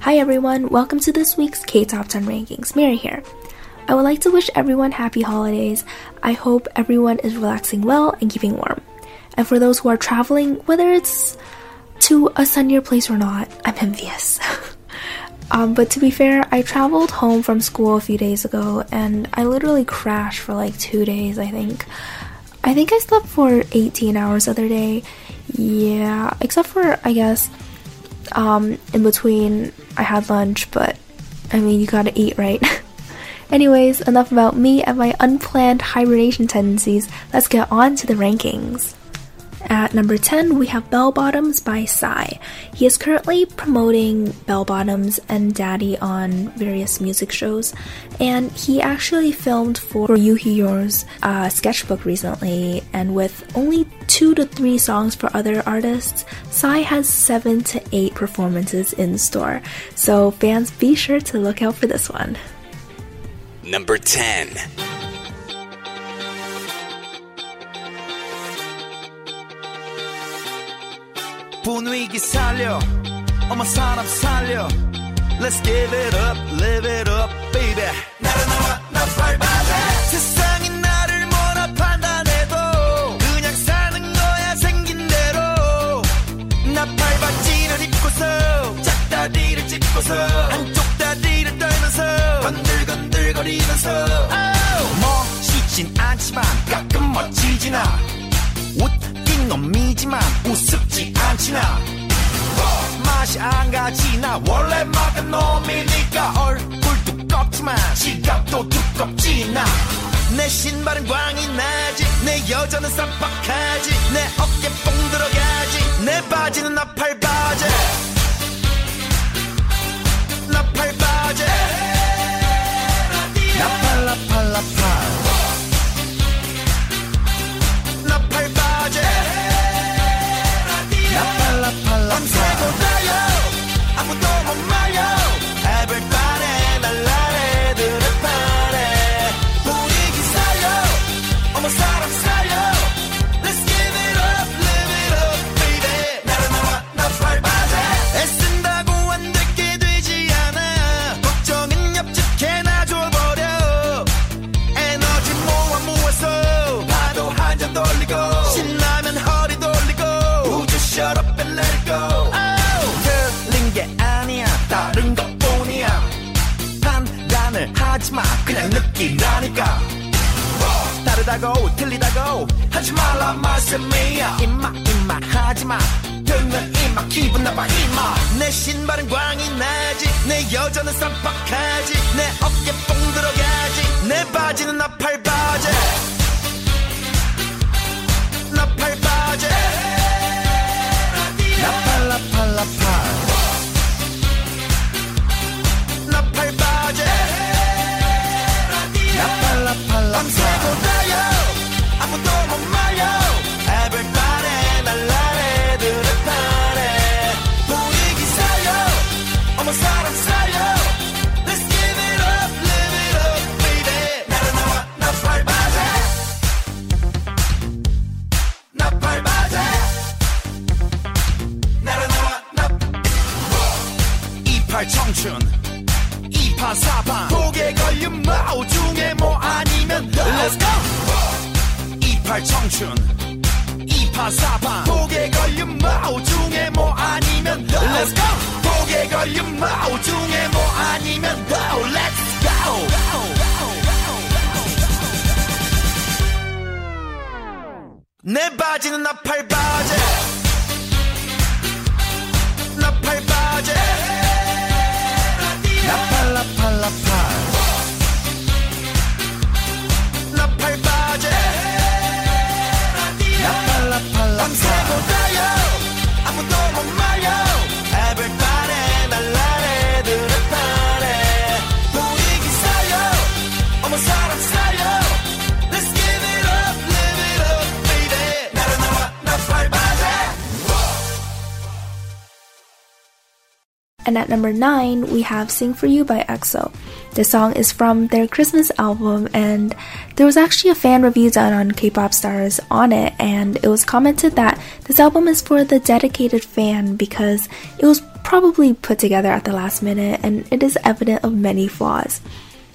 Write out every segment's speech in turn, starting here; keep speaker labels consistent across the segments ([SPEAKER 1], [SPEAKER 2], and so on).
[SPEAKER 1] Hi everyone, welcome to this week's K Top 10 Rankings. Mary here. I would like to wish everyone happy holidays. I hope everyone is relaxing well and keeping warm. And for those who are traveling, whether it's to a sunnier place or not, I'm envious. um, but to be fair, I traveled home from school a few days ago and I literally crashed for like two days, I think. I think I slept for 18 hours the other day. Yeah, except for, I guess, um, in between, I had lunch, but I mean, you gotta eat, right? Anyways, enough about me and my unplanned hibernation tendencies. Let's get on to the rankings. At number 10, we have Bell Bottoms by Psy. He is currently promoting Bell Bottoms and Daddy on various music shows, and he actually filmed for Yoohyeor's uh, sketchbook recently. And with only two to three songs for other artists, Psy has seven to eight performances in store. So fans, be sure to look out for this one.
[SPEAKER 2] Number 10.
[SPEAKER 3] 분위기 살려. 어머 사람 살려. Let's give it up, live it up, baby. 나른나와 나 밟아대 세상이 나를 뭐라 판단해도 그냥 사는 거야 생긴 대로. 나 밟아지를 입고서 짝다리를 짚고서 한쪽 다리를 떨면서 건들건들거리면서. Oh. 멋있진 않지만 나 원래 막은 놈이니까 얼굴 두껍지만 지갑도 두껍지 나 내 신발은 광이 나지 내 여자는 쌈박하지 내 어깨 뽕 들어가지 내 바지는 나팔 바지. 나팔 바지. 나팔 나팔 나팔 느끼라니까. 다르다고 틀리다고 하지 말라 말씀이야. 임마 임마 하지마. 듣는 임마 기분 나빠 임마. 내 신발은 광이 나지. 내 여자는 쌈박하지. 내 어깨 뽕 들어가지. 내 바지는 나팔 바지 나팔
[SPEAKER 1] And at number 9, we have Sing For You by EXO. This song is from their Christmas album, and there was actually a fan review done on K pop stars on it, and it was commented that this album is for the dedicated fan because it was probably put together at the last minute and it is evident of many flaws.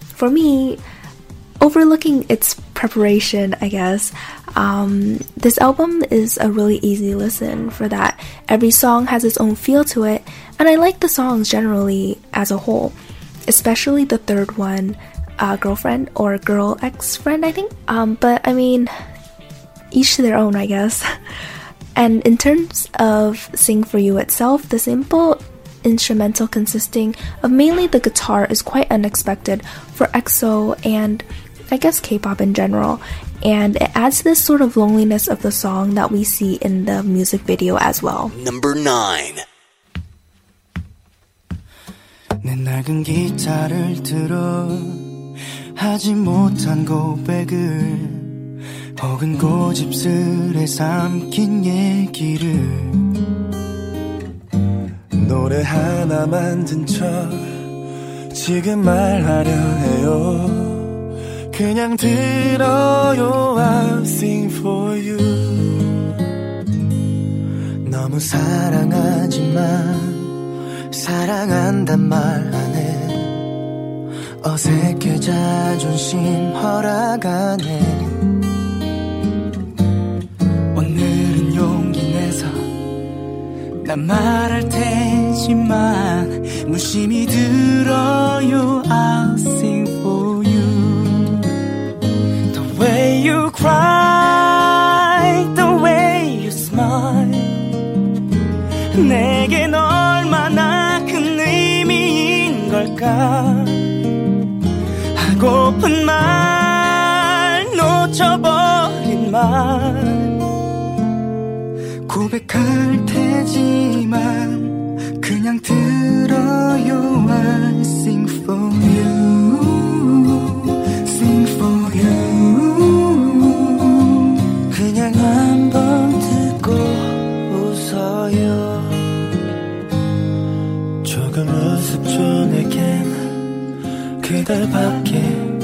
[SPEAKER 1] For me, overlooking its preparation, I guess, um, this album is a really easy listen for that. Every song has its own feel to it, and I like the songs generally as a whole, especially the third one, uh, Girlfriend or Girl Ex Friend, I think. Um, but I mean, each to their own, I guess. And in terms of Sing For You itself, the simple instrumental consisting of mainly the guitar is quite unexpected for EXO and I guess K-pop in general, and it adds to this sort of loneliness of the song that we see in the music video as well.
[SPEAKER 2] Number 9.
[SPEAKER 4] 내 낡은 기타를 들어 하지 못한 고백을 혹은 고집스레 삼킨 얘기를 노래 하나 만든 척 지금 말하려 해요 그냥 들어요 I'll sing for you. 너무 사랑하지만 사랑한단 말 안 해. 어색해 자존심 허락 안해 오늘은 용기 내서 난 말할 테지만 무심히 들어요 I'll sing 내겐 얼마나 큰 의미인 걸까? 하고픈 말 놓쳐버린 말. 고백할 테지만 그냥 들어요 I sing for you 우습죠 내겐 그대밖에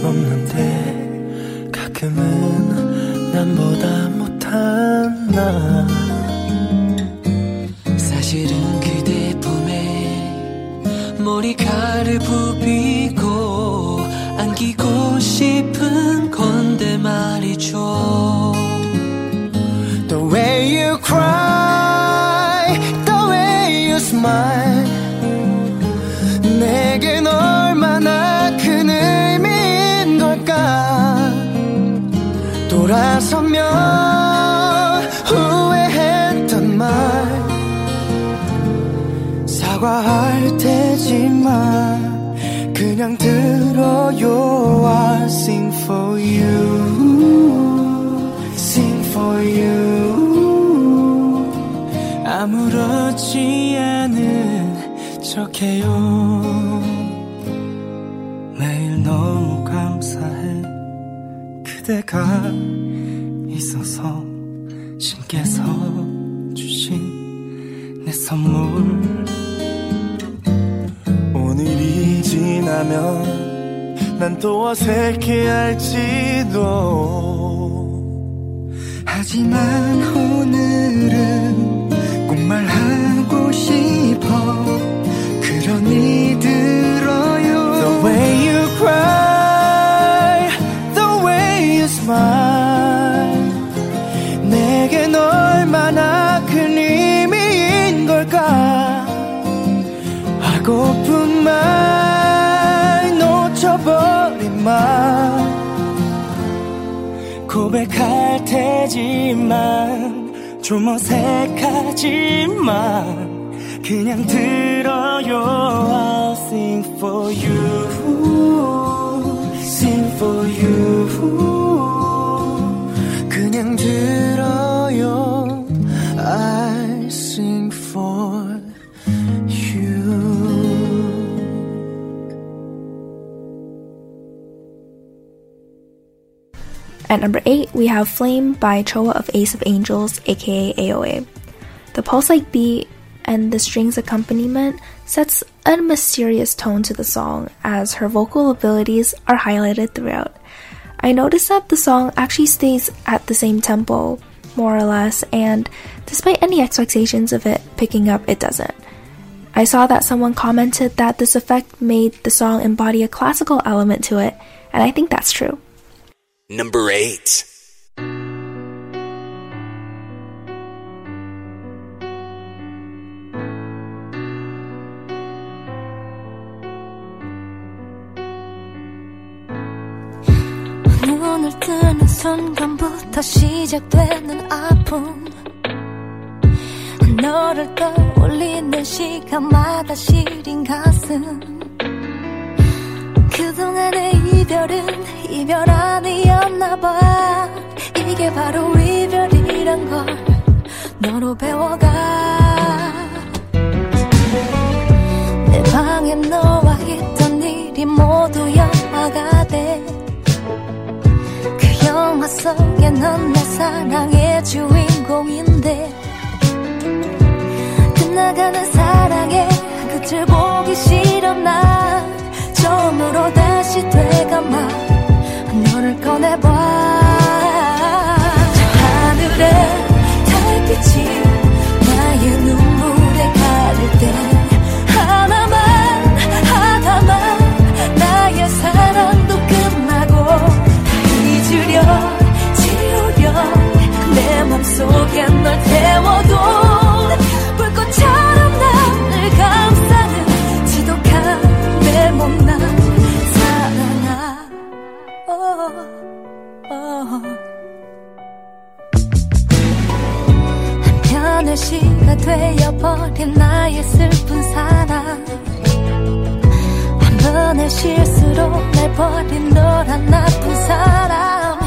[SPEAKER 4] 없는데 가끔은 남보다 못한 나
[SPEAKER 5] 사실은 그대 품에 머리카락을 부비고 안기고 싶은 건데 말이죠
[SPEAKER 4] The way you cry, the way you smile. 돌아서면 후회했던 말. 사과할 테지만 그냥 들어요. I'll sing for you. sing for you 아무렇지 않은 척해요 매일 너무 감사해 그대가 신께서 주신 내 선물. 오늘이 지나면 난 또 어색해할지도. 하지만 오늘은 꼭 말하고 싶어. 그러니 들어요. The way you cry The way you smile 얼마나 큰 의미인 걸까? 하고픈 말 놓쳐버린 말 고백할 테지만 좀 어색하지만 그냥 들어요 I'll sing for you
[SPEAKER 1] At number 8, we have Flame by Choa of Ace of Angels, aka AOA. The pulse like beat and the strings accompaniment sets a mysterious tone to the song as her vocal abilities are highlighted throughout. I noticed that the song actually stays at the same tempo, more or less, and despite any expectations of it picking up, it doesn't. I saw that someone commented that this effect made the song embody a classical element to it, and I think that's true.
[SPEAKER 2] Number 8.
[SPEAKER 6] 눈을 뜨는 순간부터 시작되는 아픔 너를 떠올리는 시간마다 시린 가슴 그동안의 이별은 이별 아니었나 봐. 이게 바로 이별이란 걸 너로 배워가. 내 방에 너와 있던 일이 모두 영화가 돼. 그 영화 속에 넌 내 사랑의 주인공인데. 끝나가는 사랑의 끝을 보기 싫어 난 처음으로 다시 되감아 너를 꺼내봐. 저 하늘에 달빛이 나의 눈물에 가릴 때 하나만 하나만 나의 사랑도 끝나고 잊으려 지우려 내 맘속에 널 태워도 시가 되어버린 나의 슬픈 사랑. 한 번의 실수로 날 버린 너란 나쁜 사람.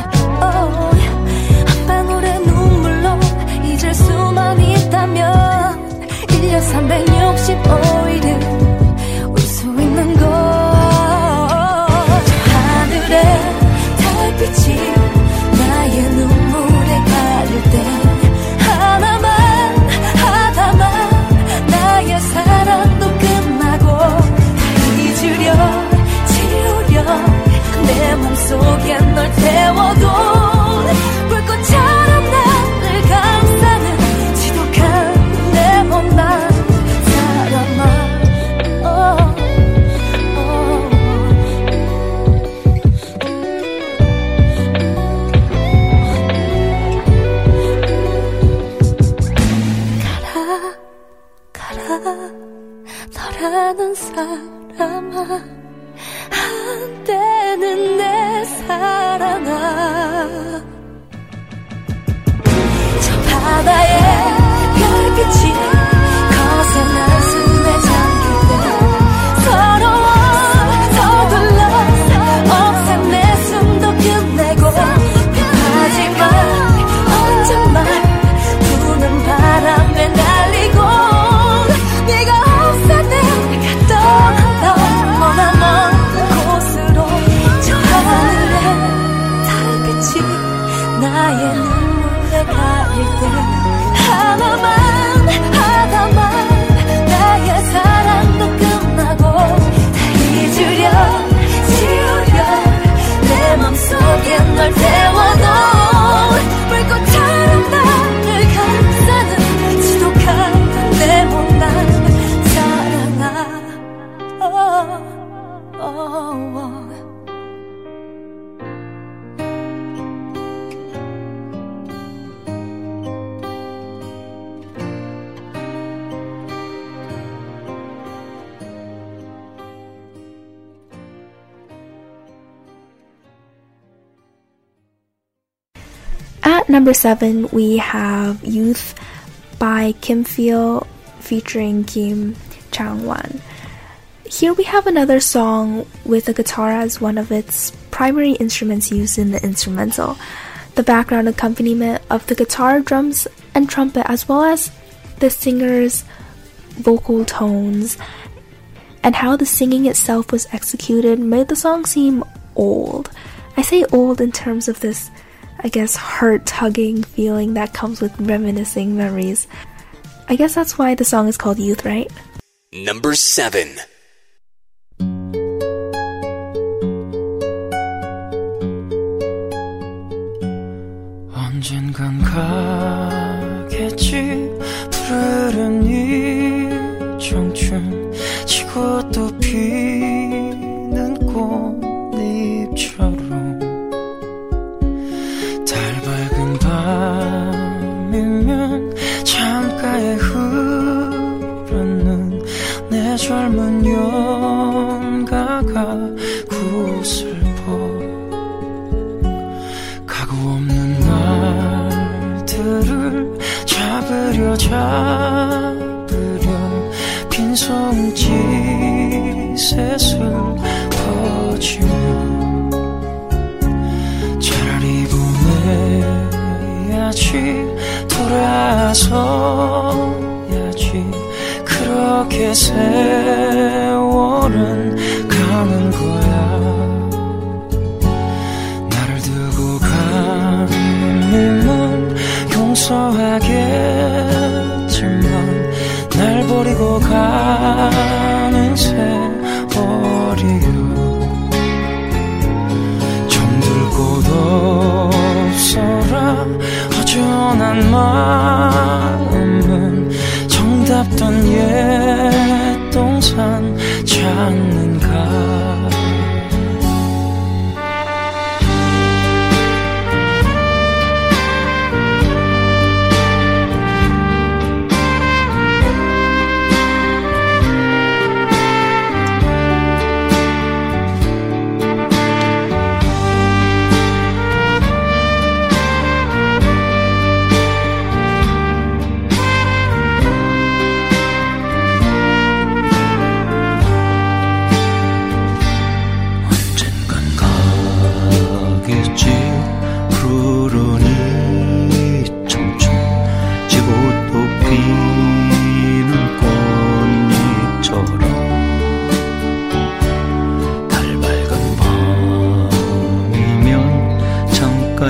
[SPEAKER 6] Oh, 한 방울의 눈물로 잊을 수만 있다면. 1년 365일은 속에 널 태워도
[SPEAKER 1] At number seven, we have Youth by Kim Feel featuring Kim Chang Wan. Here we have another song with a guitar as one of its primary instruments used in the instrumental. The background accompaniment of the guitar, drums, and trumpet, as well as the singer's vocal tones and how the singing itself was executed made the song seem old. I say old in terms of this, I guess, heart tugging feeling that comes with reminiscing memories. I guess that's why the song is called Youth, right?
[SPEAKER 2] Number 7.
[SPEAKER 7] 언젠간 가겠지 푸르른 이 청춘 지고 또 피 젊은 연가가 구슬퍼. 가고 없는 날들을 잡으려 잡으려 빈손짓 그렇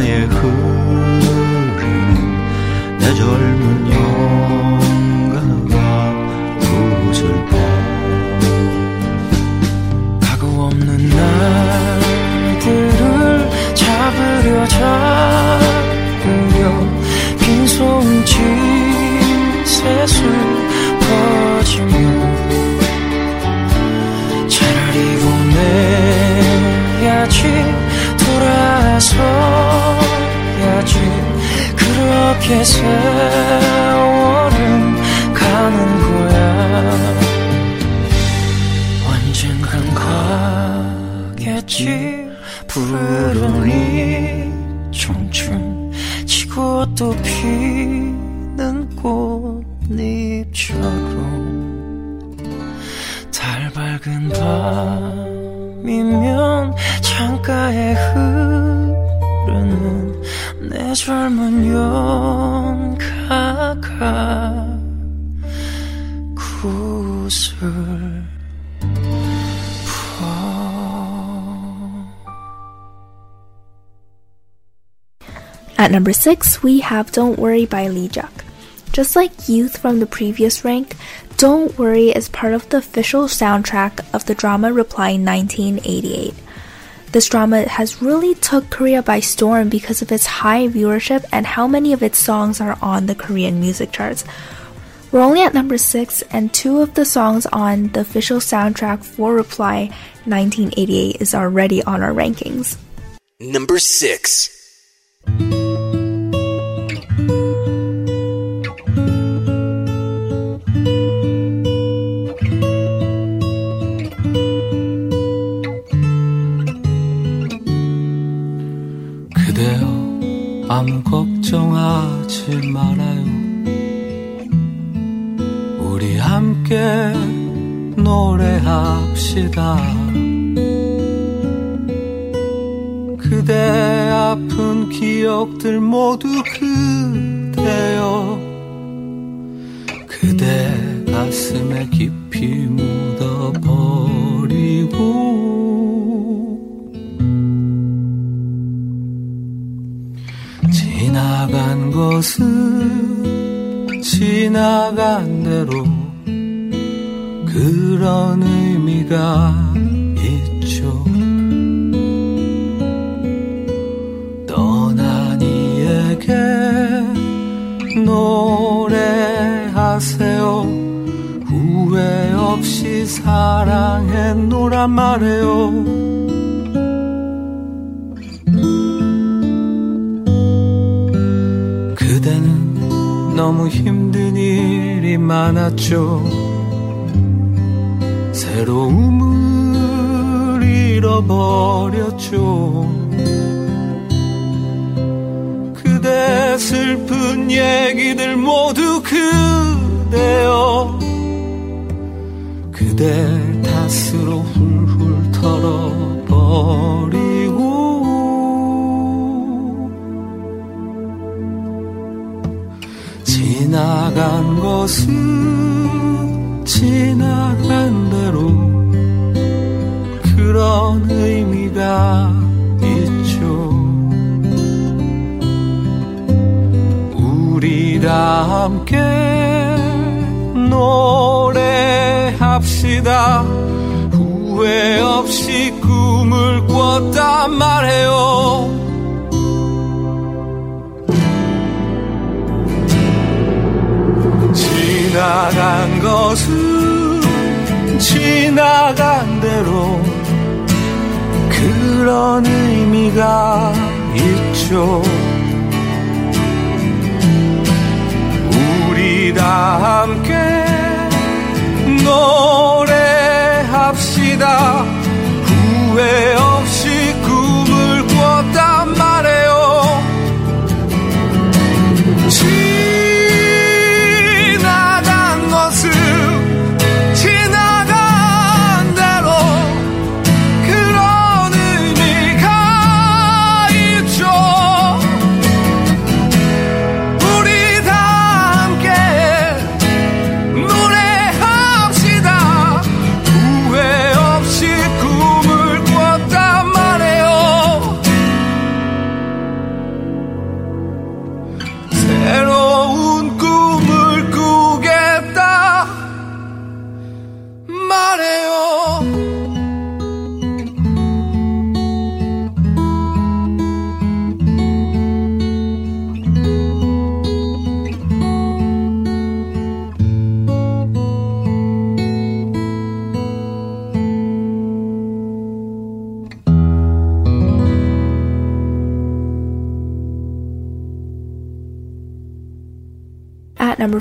[SPEAKER 7] 창가에 흐르는 내 젊은 영가가 구슬퍼. 가고 없는 날들을 잡으려 잡으려 빈손짓 셋을 퍼지며 차라리 보내야지 그렇게 세월은 가는 거야. 언젠간 가겠지. 푸른 이 청춘 지고 또 피
[SPEAKER 1] number 6, we have Don't Worry by Lee Juk. Just like Youth from the previous rank, Don't Worry is part of the official soundtrack of the drama Reply 1988. This drama has really took Korea by storm because of its high viewership and how many of its songs are on the Korean music charts. We're only at number 6 and two of the songs on the official soundtrack for Reply 1988 is already on our rankings.
[SPEAKER 2] Number 6.
[SPEAKER 8] 걱정하지 말아요. 우리 함께 노래합시다. 그대 아픈 기억들 모두 그대여 그대 가슴에 깊이 묻어버리고 지나간 것은 지나간 대로 그런 의미가 있죠. 떠난 이에게 노래하세요. 후회 사랑했노란 말해요 너무 힘든 일이 많았죠. 새로움을 잃어버렸죠. 그대 슬픈 얘기들 모두 그대여. 그대 탓으로 훌훌 털어버리 지나간 것은 지나간 대로 그런 의미가 있죠. 우리 다 함께 노래합시다. 후회 없이 꿈을 꿨단 말해요 지나간 것은 지나간 대로 그런 의미가 있죠. 우리 다 함께 노래합시다. 후회 없이 꿈을 꿨단 말해요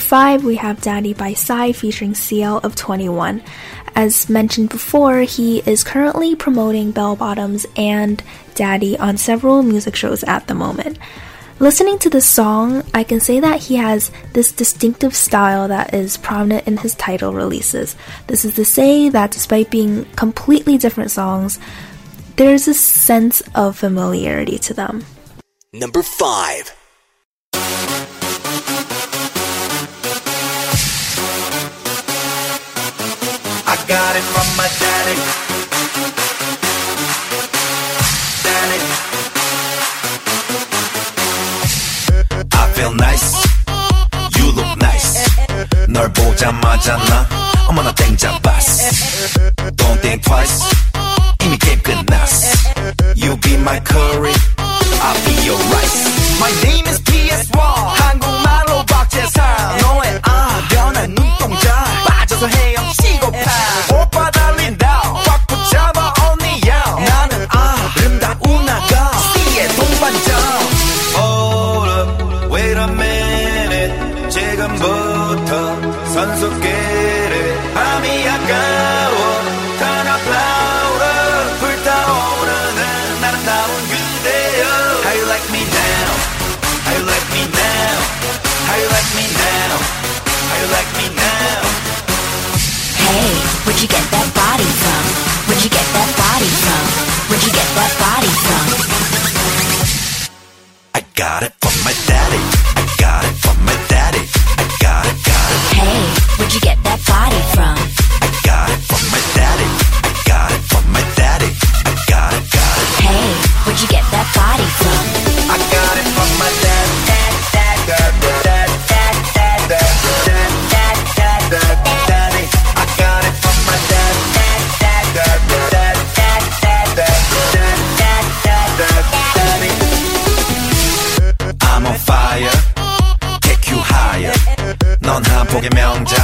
[SPEAKER 1] 5, we have Daddy by Psy featuring CL of 21. As mentioned before, he is currently promoting Bell Bottoms and Daddy on several music shows at the moment. Listening to this song, I can say that he has this distinctive style that is prominent in his title releases. This is to say that despite being completely different songs, there's a sense of familiarity to them.
[SPEAKER 2] Number 5.
[SPEAKER 3] got it from my daddy. Daddy. I feel nice. You look nice. 널 보자마자 나 어머나 땡잡았어. Don't think twice. 이미 게임 끝났어. You be my curry. I'll be your rice. My name is PS1. 한국말로 박재상. 너의 아 변한 눈동자. 빠져서 헤엄 명곡의 명장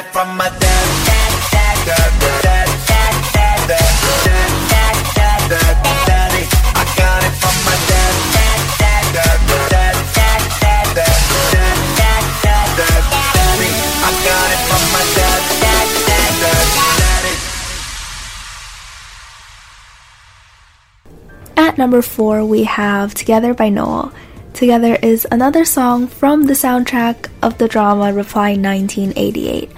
[SPEAKER 3] it from my dad. Dad. Dad.
[SPEAKER 1] At number four, we have Together by Noel. Together is another song from the soundtrack of the drama Reply 1988.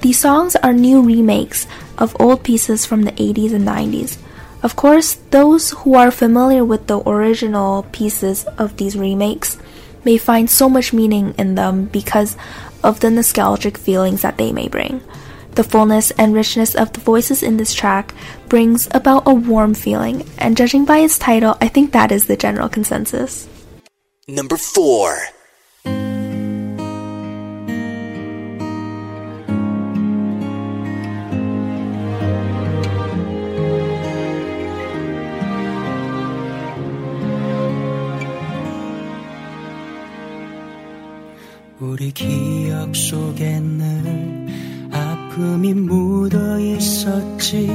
[SPEAKER 1] These songs are new remakes of old pieces from the 80s and 90s. Of course, those who are familiar with the original pieces of these remakes may find so much meaning in them because of the nostalgic feelings that they may bring. The fullness and richness of the voices in this track brings about a warm feeling, and judging by its title, I think that is the general consensus.
[SPEAKER 2] Number 4.
[SPEAKER 4] 기억 속에는 아픔이 묻어 있었지.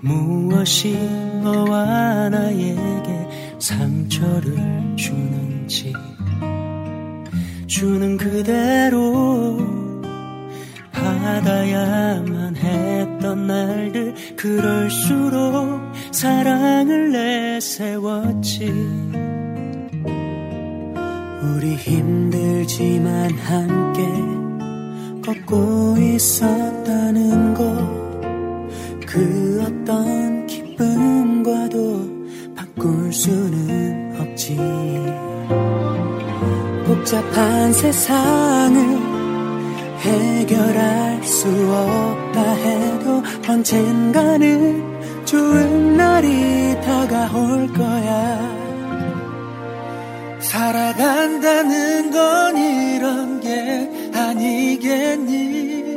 [SPEAKER 4] 무엇이 너와 나에게 상처를 주는지. 주는 그대로 받아야만 했던 날들. 그럴수록 사랑을 내세웠지 우리 힘들지만 함께 걷고 있었다는 것. 그 어떤 기쁨과도 바꿀 수는 없지. 복잡한 세상을 해결할 수 없다 해도 언젠가는 좋은 날이 다가올 거야 살아간다는 건 이런 게 아니겠니?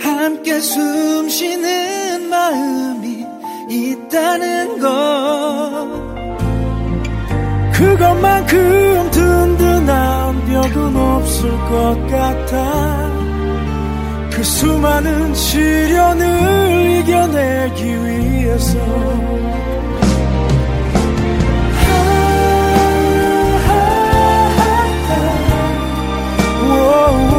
[SPEAKER 4] 함께 숨 쉬는 마음이 있다는 것. 그것만큼 든든한 벽은 없을 것 같아. 그 수많은 시련을 이겨내기 위해서 oh.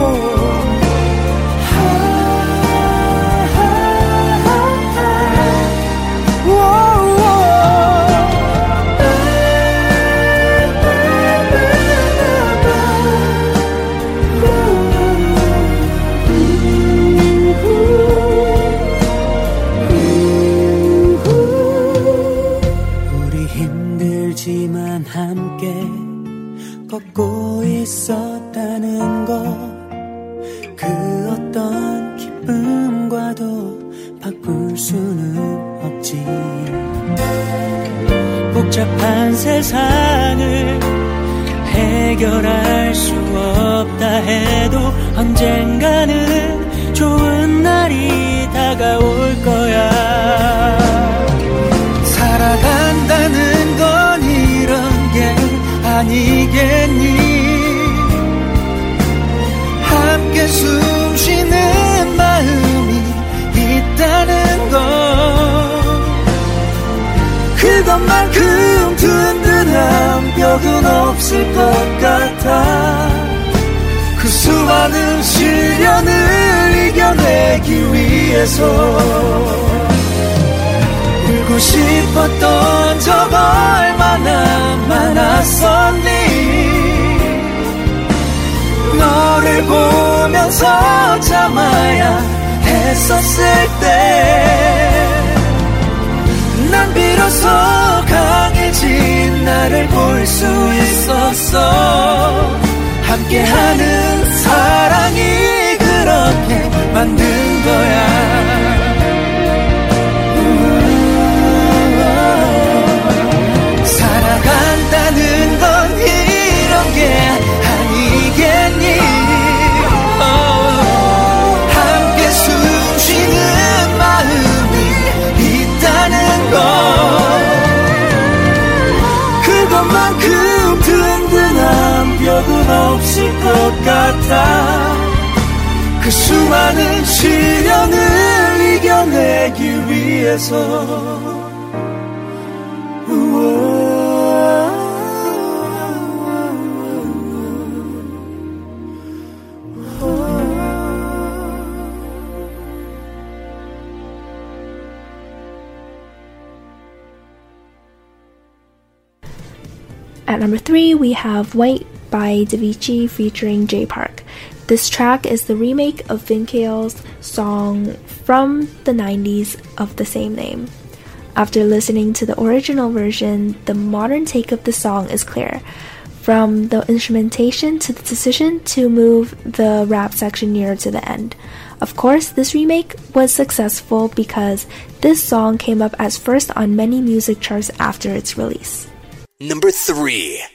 [SPEAKER 4] 그 수많은 시련을 이겨내기 위해서
[SPEAKER 1] At number three, we have White by Davichi featuring J Park. This track is the remake of Vinkale's song from the 90s of the same name. After listening to the original version, the modern take of the song is clear. From the instrumentation to the decision to move the rap section nearer to the end. Of course, this remake was successful because this song came up as first on many music charts after its release.
[SPEAKER 6] Number 3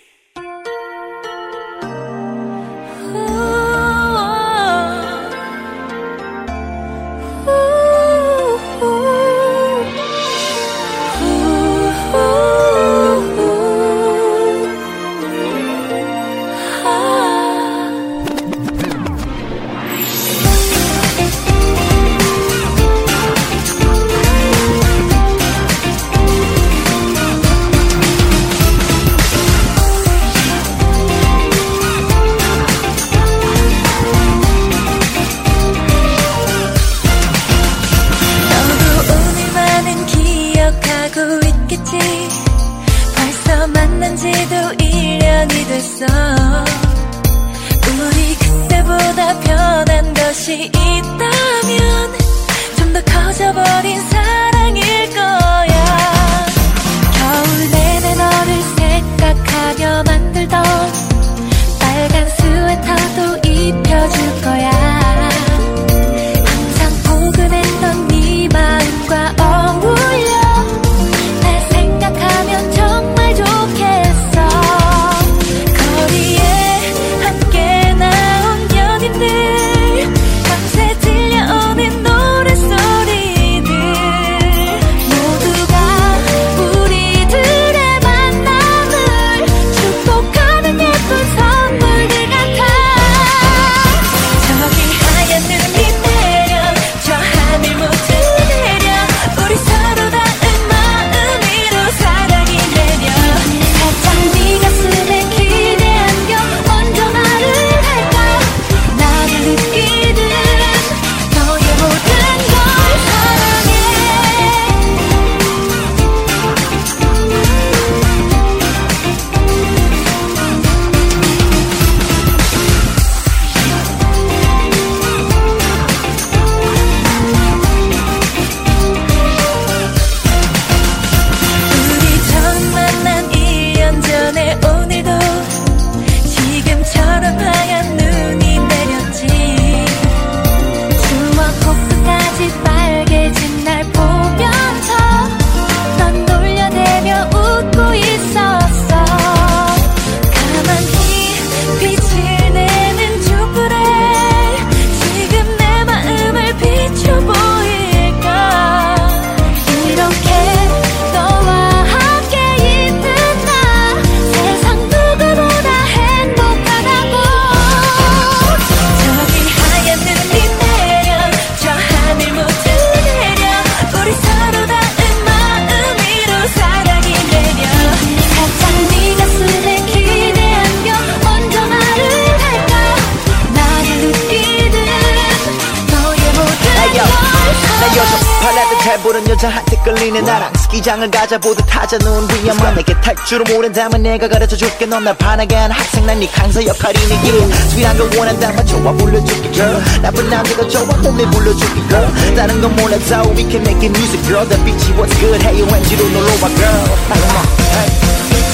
[SPEAKER 9] 혼자 한뜻 끌리는 나랑 스키장을 가자. 보드 타자 눈 위험한 내게 탈줄을 모른다면 내가 가르쳐 줄게. 넌 날 반하게 한 학생 난 네 강사 역할이니 yeah. 스윗한 걸 원한다면 좋아 불러줄게 girl. 나쁜 남자가 좋아 몸에 불러줄게 girl. 다른 건 몰라도 we can make it music girl. Beachy what's good. Hey 왠지로 놀러와 girl.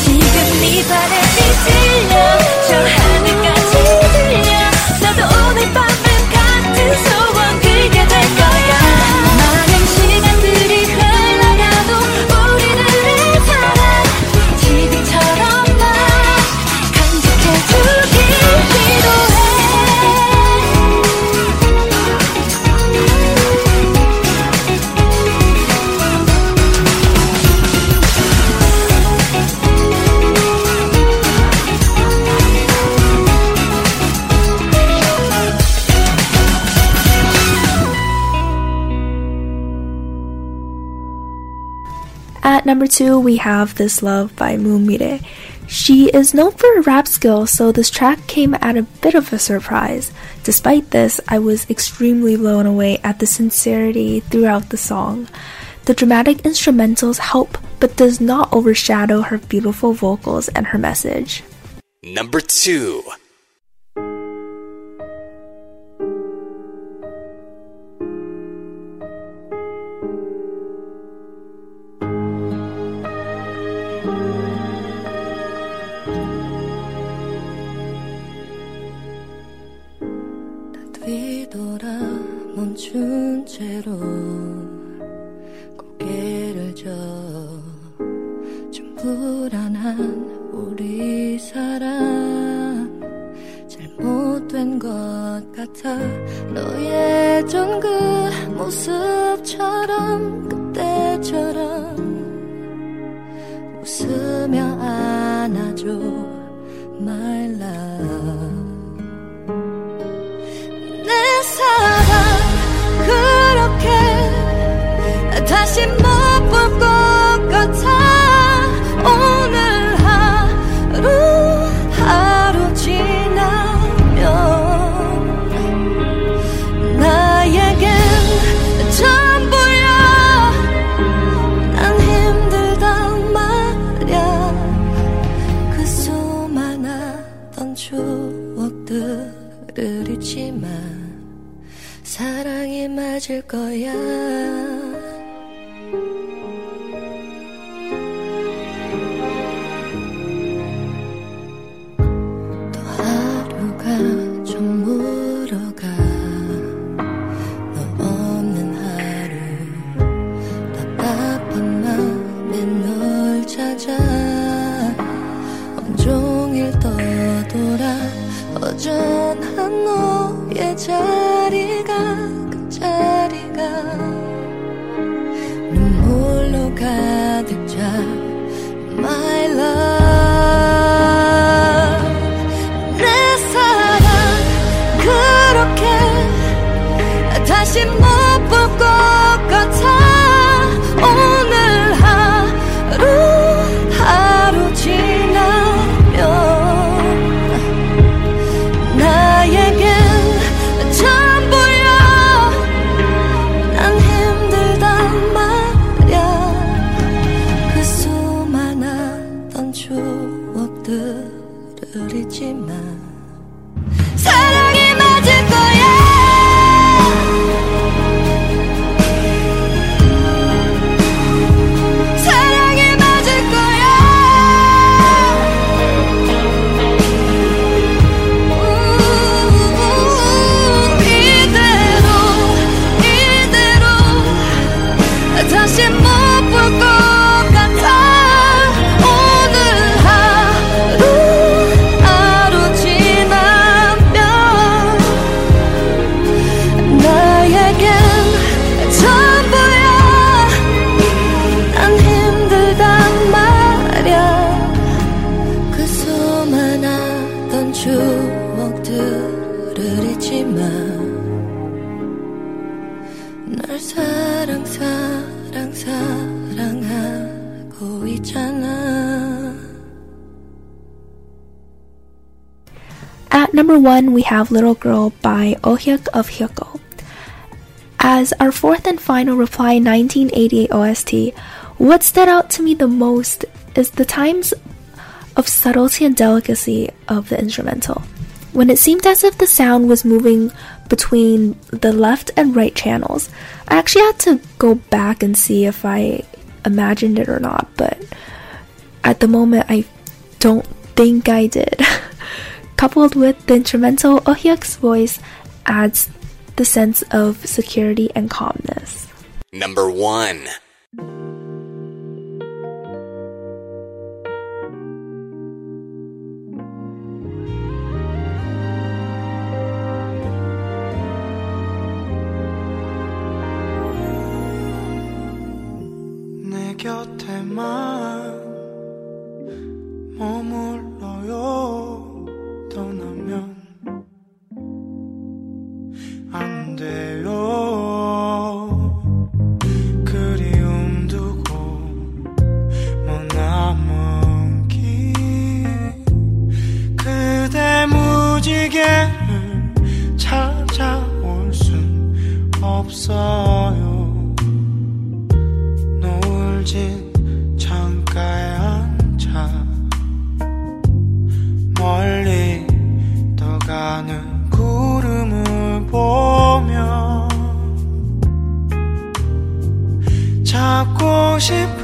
[SPEAKER 6] 지금 네 바람이 들려. 저 하늘
[SPEAKER 1] Number two, we have This Love by Mumire. She is known for her rap skills, so this track came at a bit of a surprise. Despite this, I was extremely blown away at the sincerity throughout the song. The dramatic instrumentals help, but does not overshadow her beautiful vocals and her message.
[SPEAKER 2] Number two.
[SPEAKER 6] 찾아 온종일 떠돌아 허전한 너의 자리가 그 자리가 눈물로 가득 차. My love 수많았던 추억들을 잊지만 널 사랑 사랑 사랑하고 있잖아
[SPEAKER 1] At number one, we have Little Girl by Oh Hyuk of Hyuko. As our fourth and final reply 1988 OST, what stood out to me the most is the times of subtlety and delicacy of the instrumental. When it seemed as if the sound was moving between the left and right channels, I actually had to go back and see if I imagined it or not, but at the moment I don't think I did. Coupled with the instrumental, Ohyuk's voice adds the sense of security and calmness.
[SPEAKER 2] Number 1.
[SPEAKER 10] 곁에만 머물러요. 떠나면 안 돼요. 그리움 두고 머나먼 길 그대 무지개를 찾아올 순 없어요
[SPEAKER 1] 是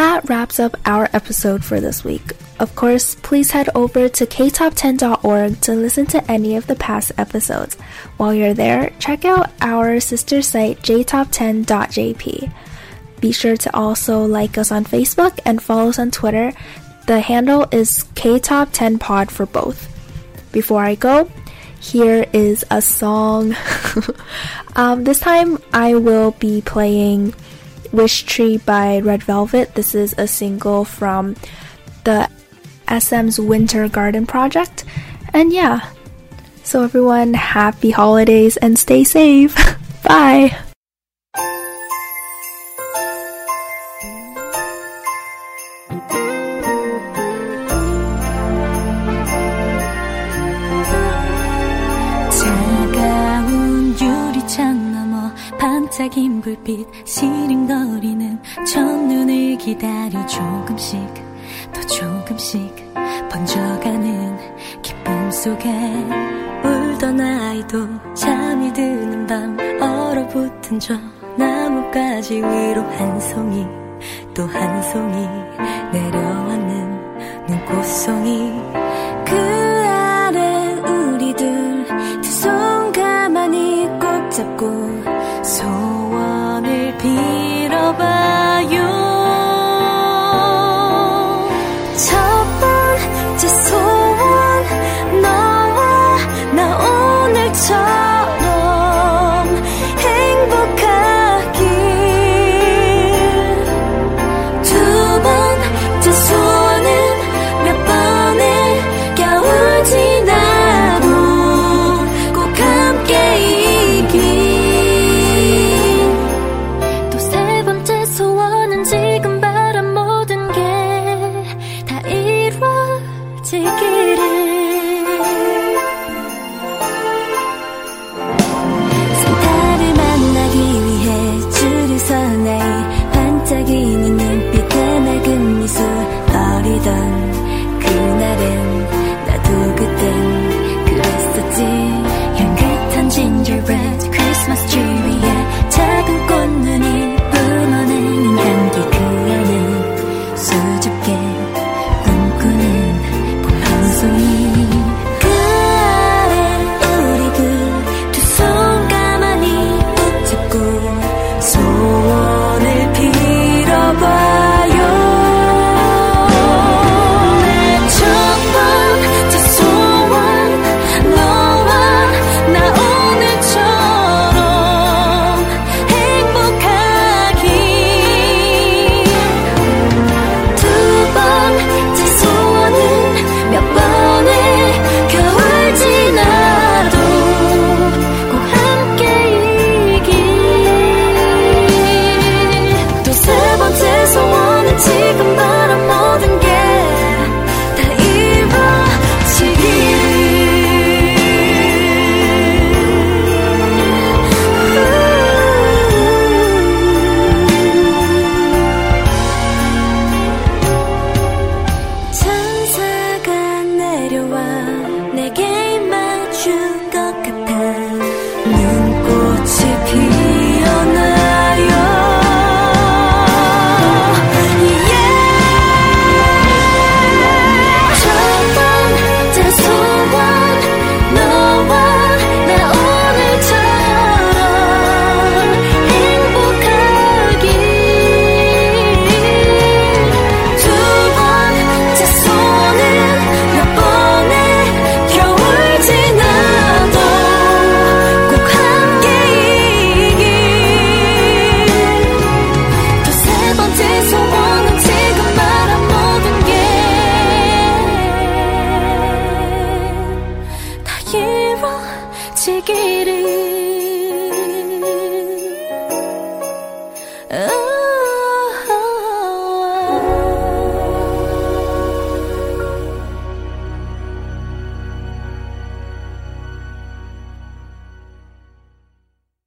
[SPEAKER 1] that wraps up our episode for this week. Of course, please head over to ktop10.org to listen to any of the past episodes. While you're there, check out our sister site jtop10.jp. Be sure to also like us on Facebook and follow us on Twitter. The handle is ktop10pod for both. Before I go, here is a song. um, this time I will be playing Wish Tree by Red Velvet. This is a single from the SM's Winter Garden project. And yeah, so everyone, happy holidays and stay safe. Bye.
[SPEAKER 6] 반짝인 불빛 시름거리는 첫눈을 기다려 조금씩 또 조금씩 번져가는 기쁨 속에 울던 아이도 잠이 드는 밤 얼어붙은 저 나뭇가지 위로 한 송이 또 한 송이 내려왔는 눈꽃송이. 그 아래 우리들 두 손 가만히 꼭 잡고 吧。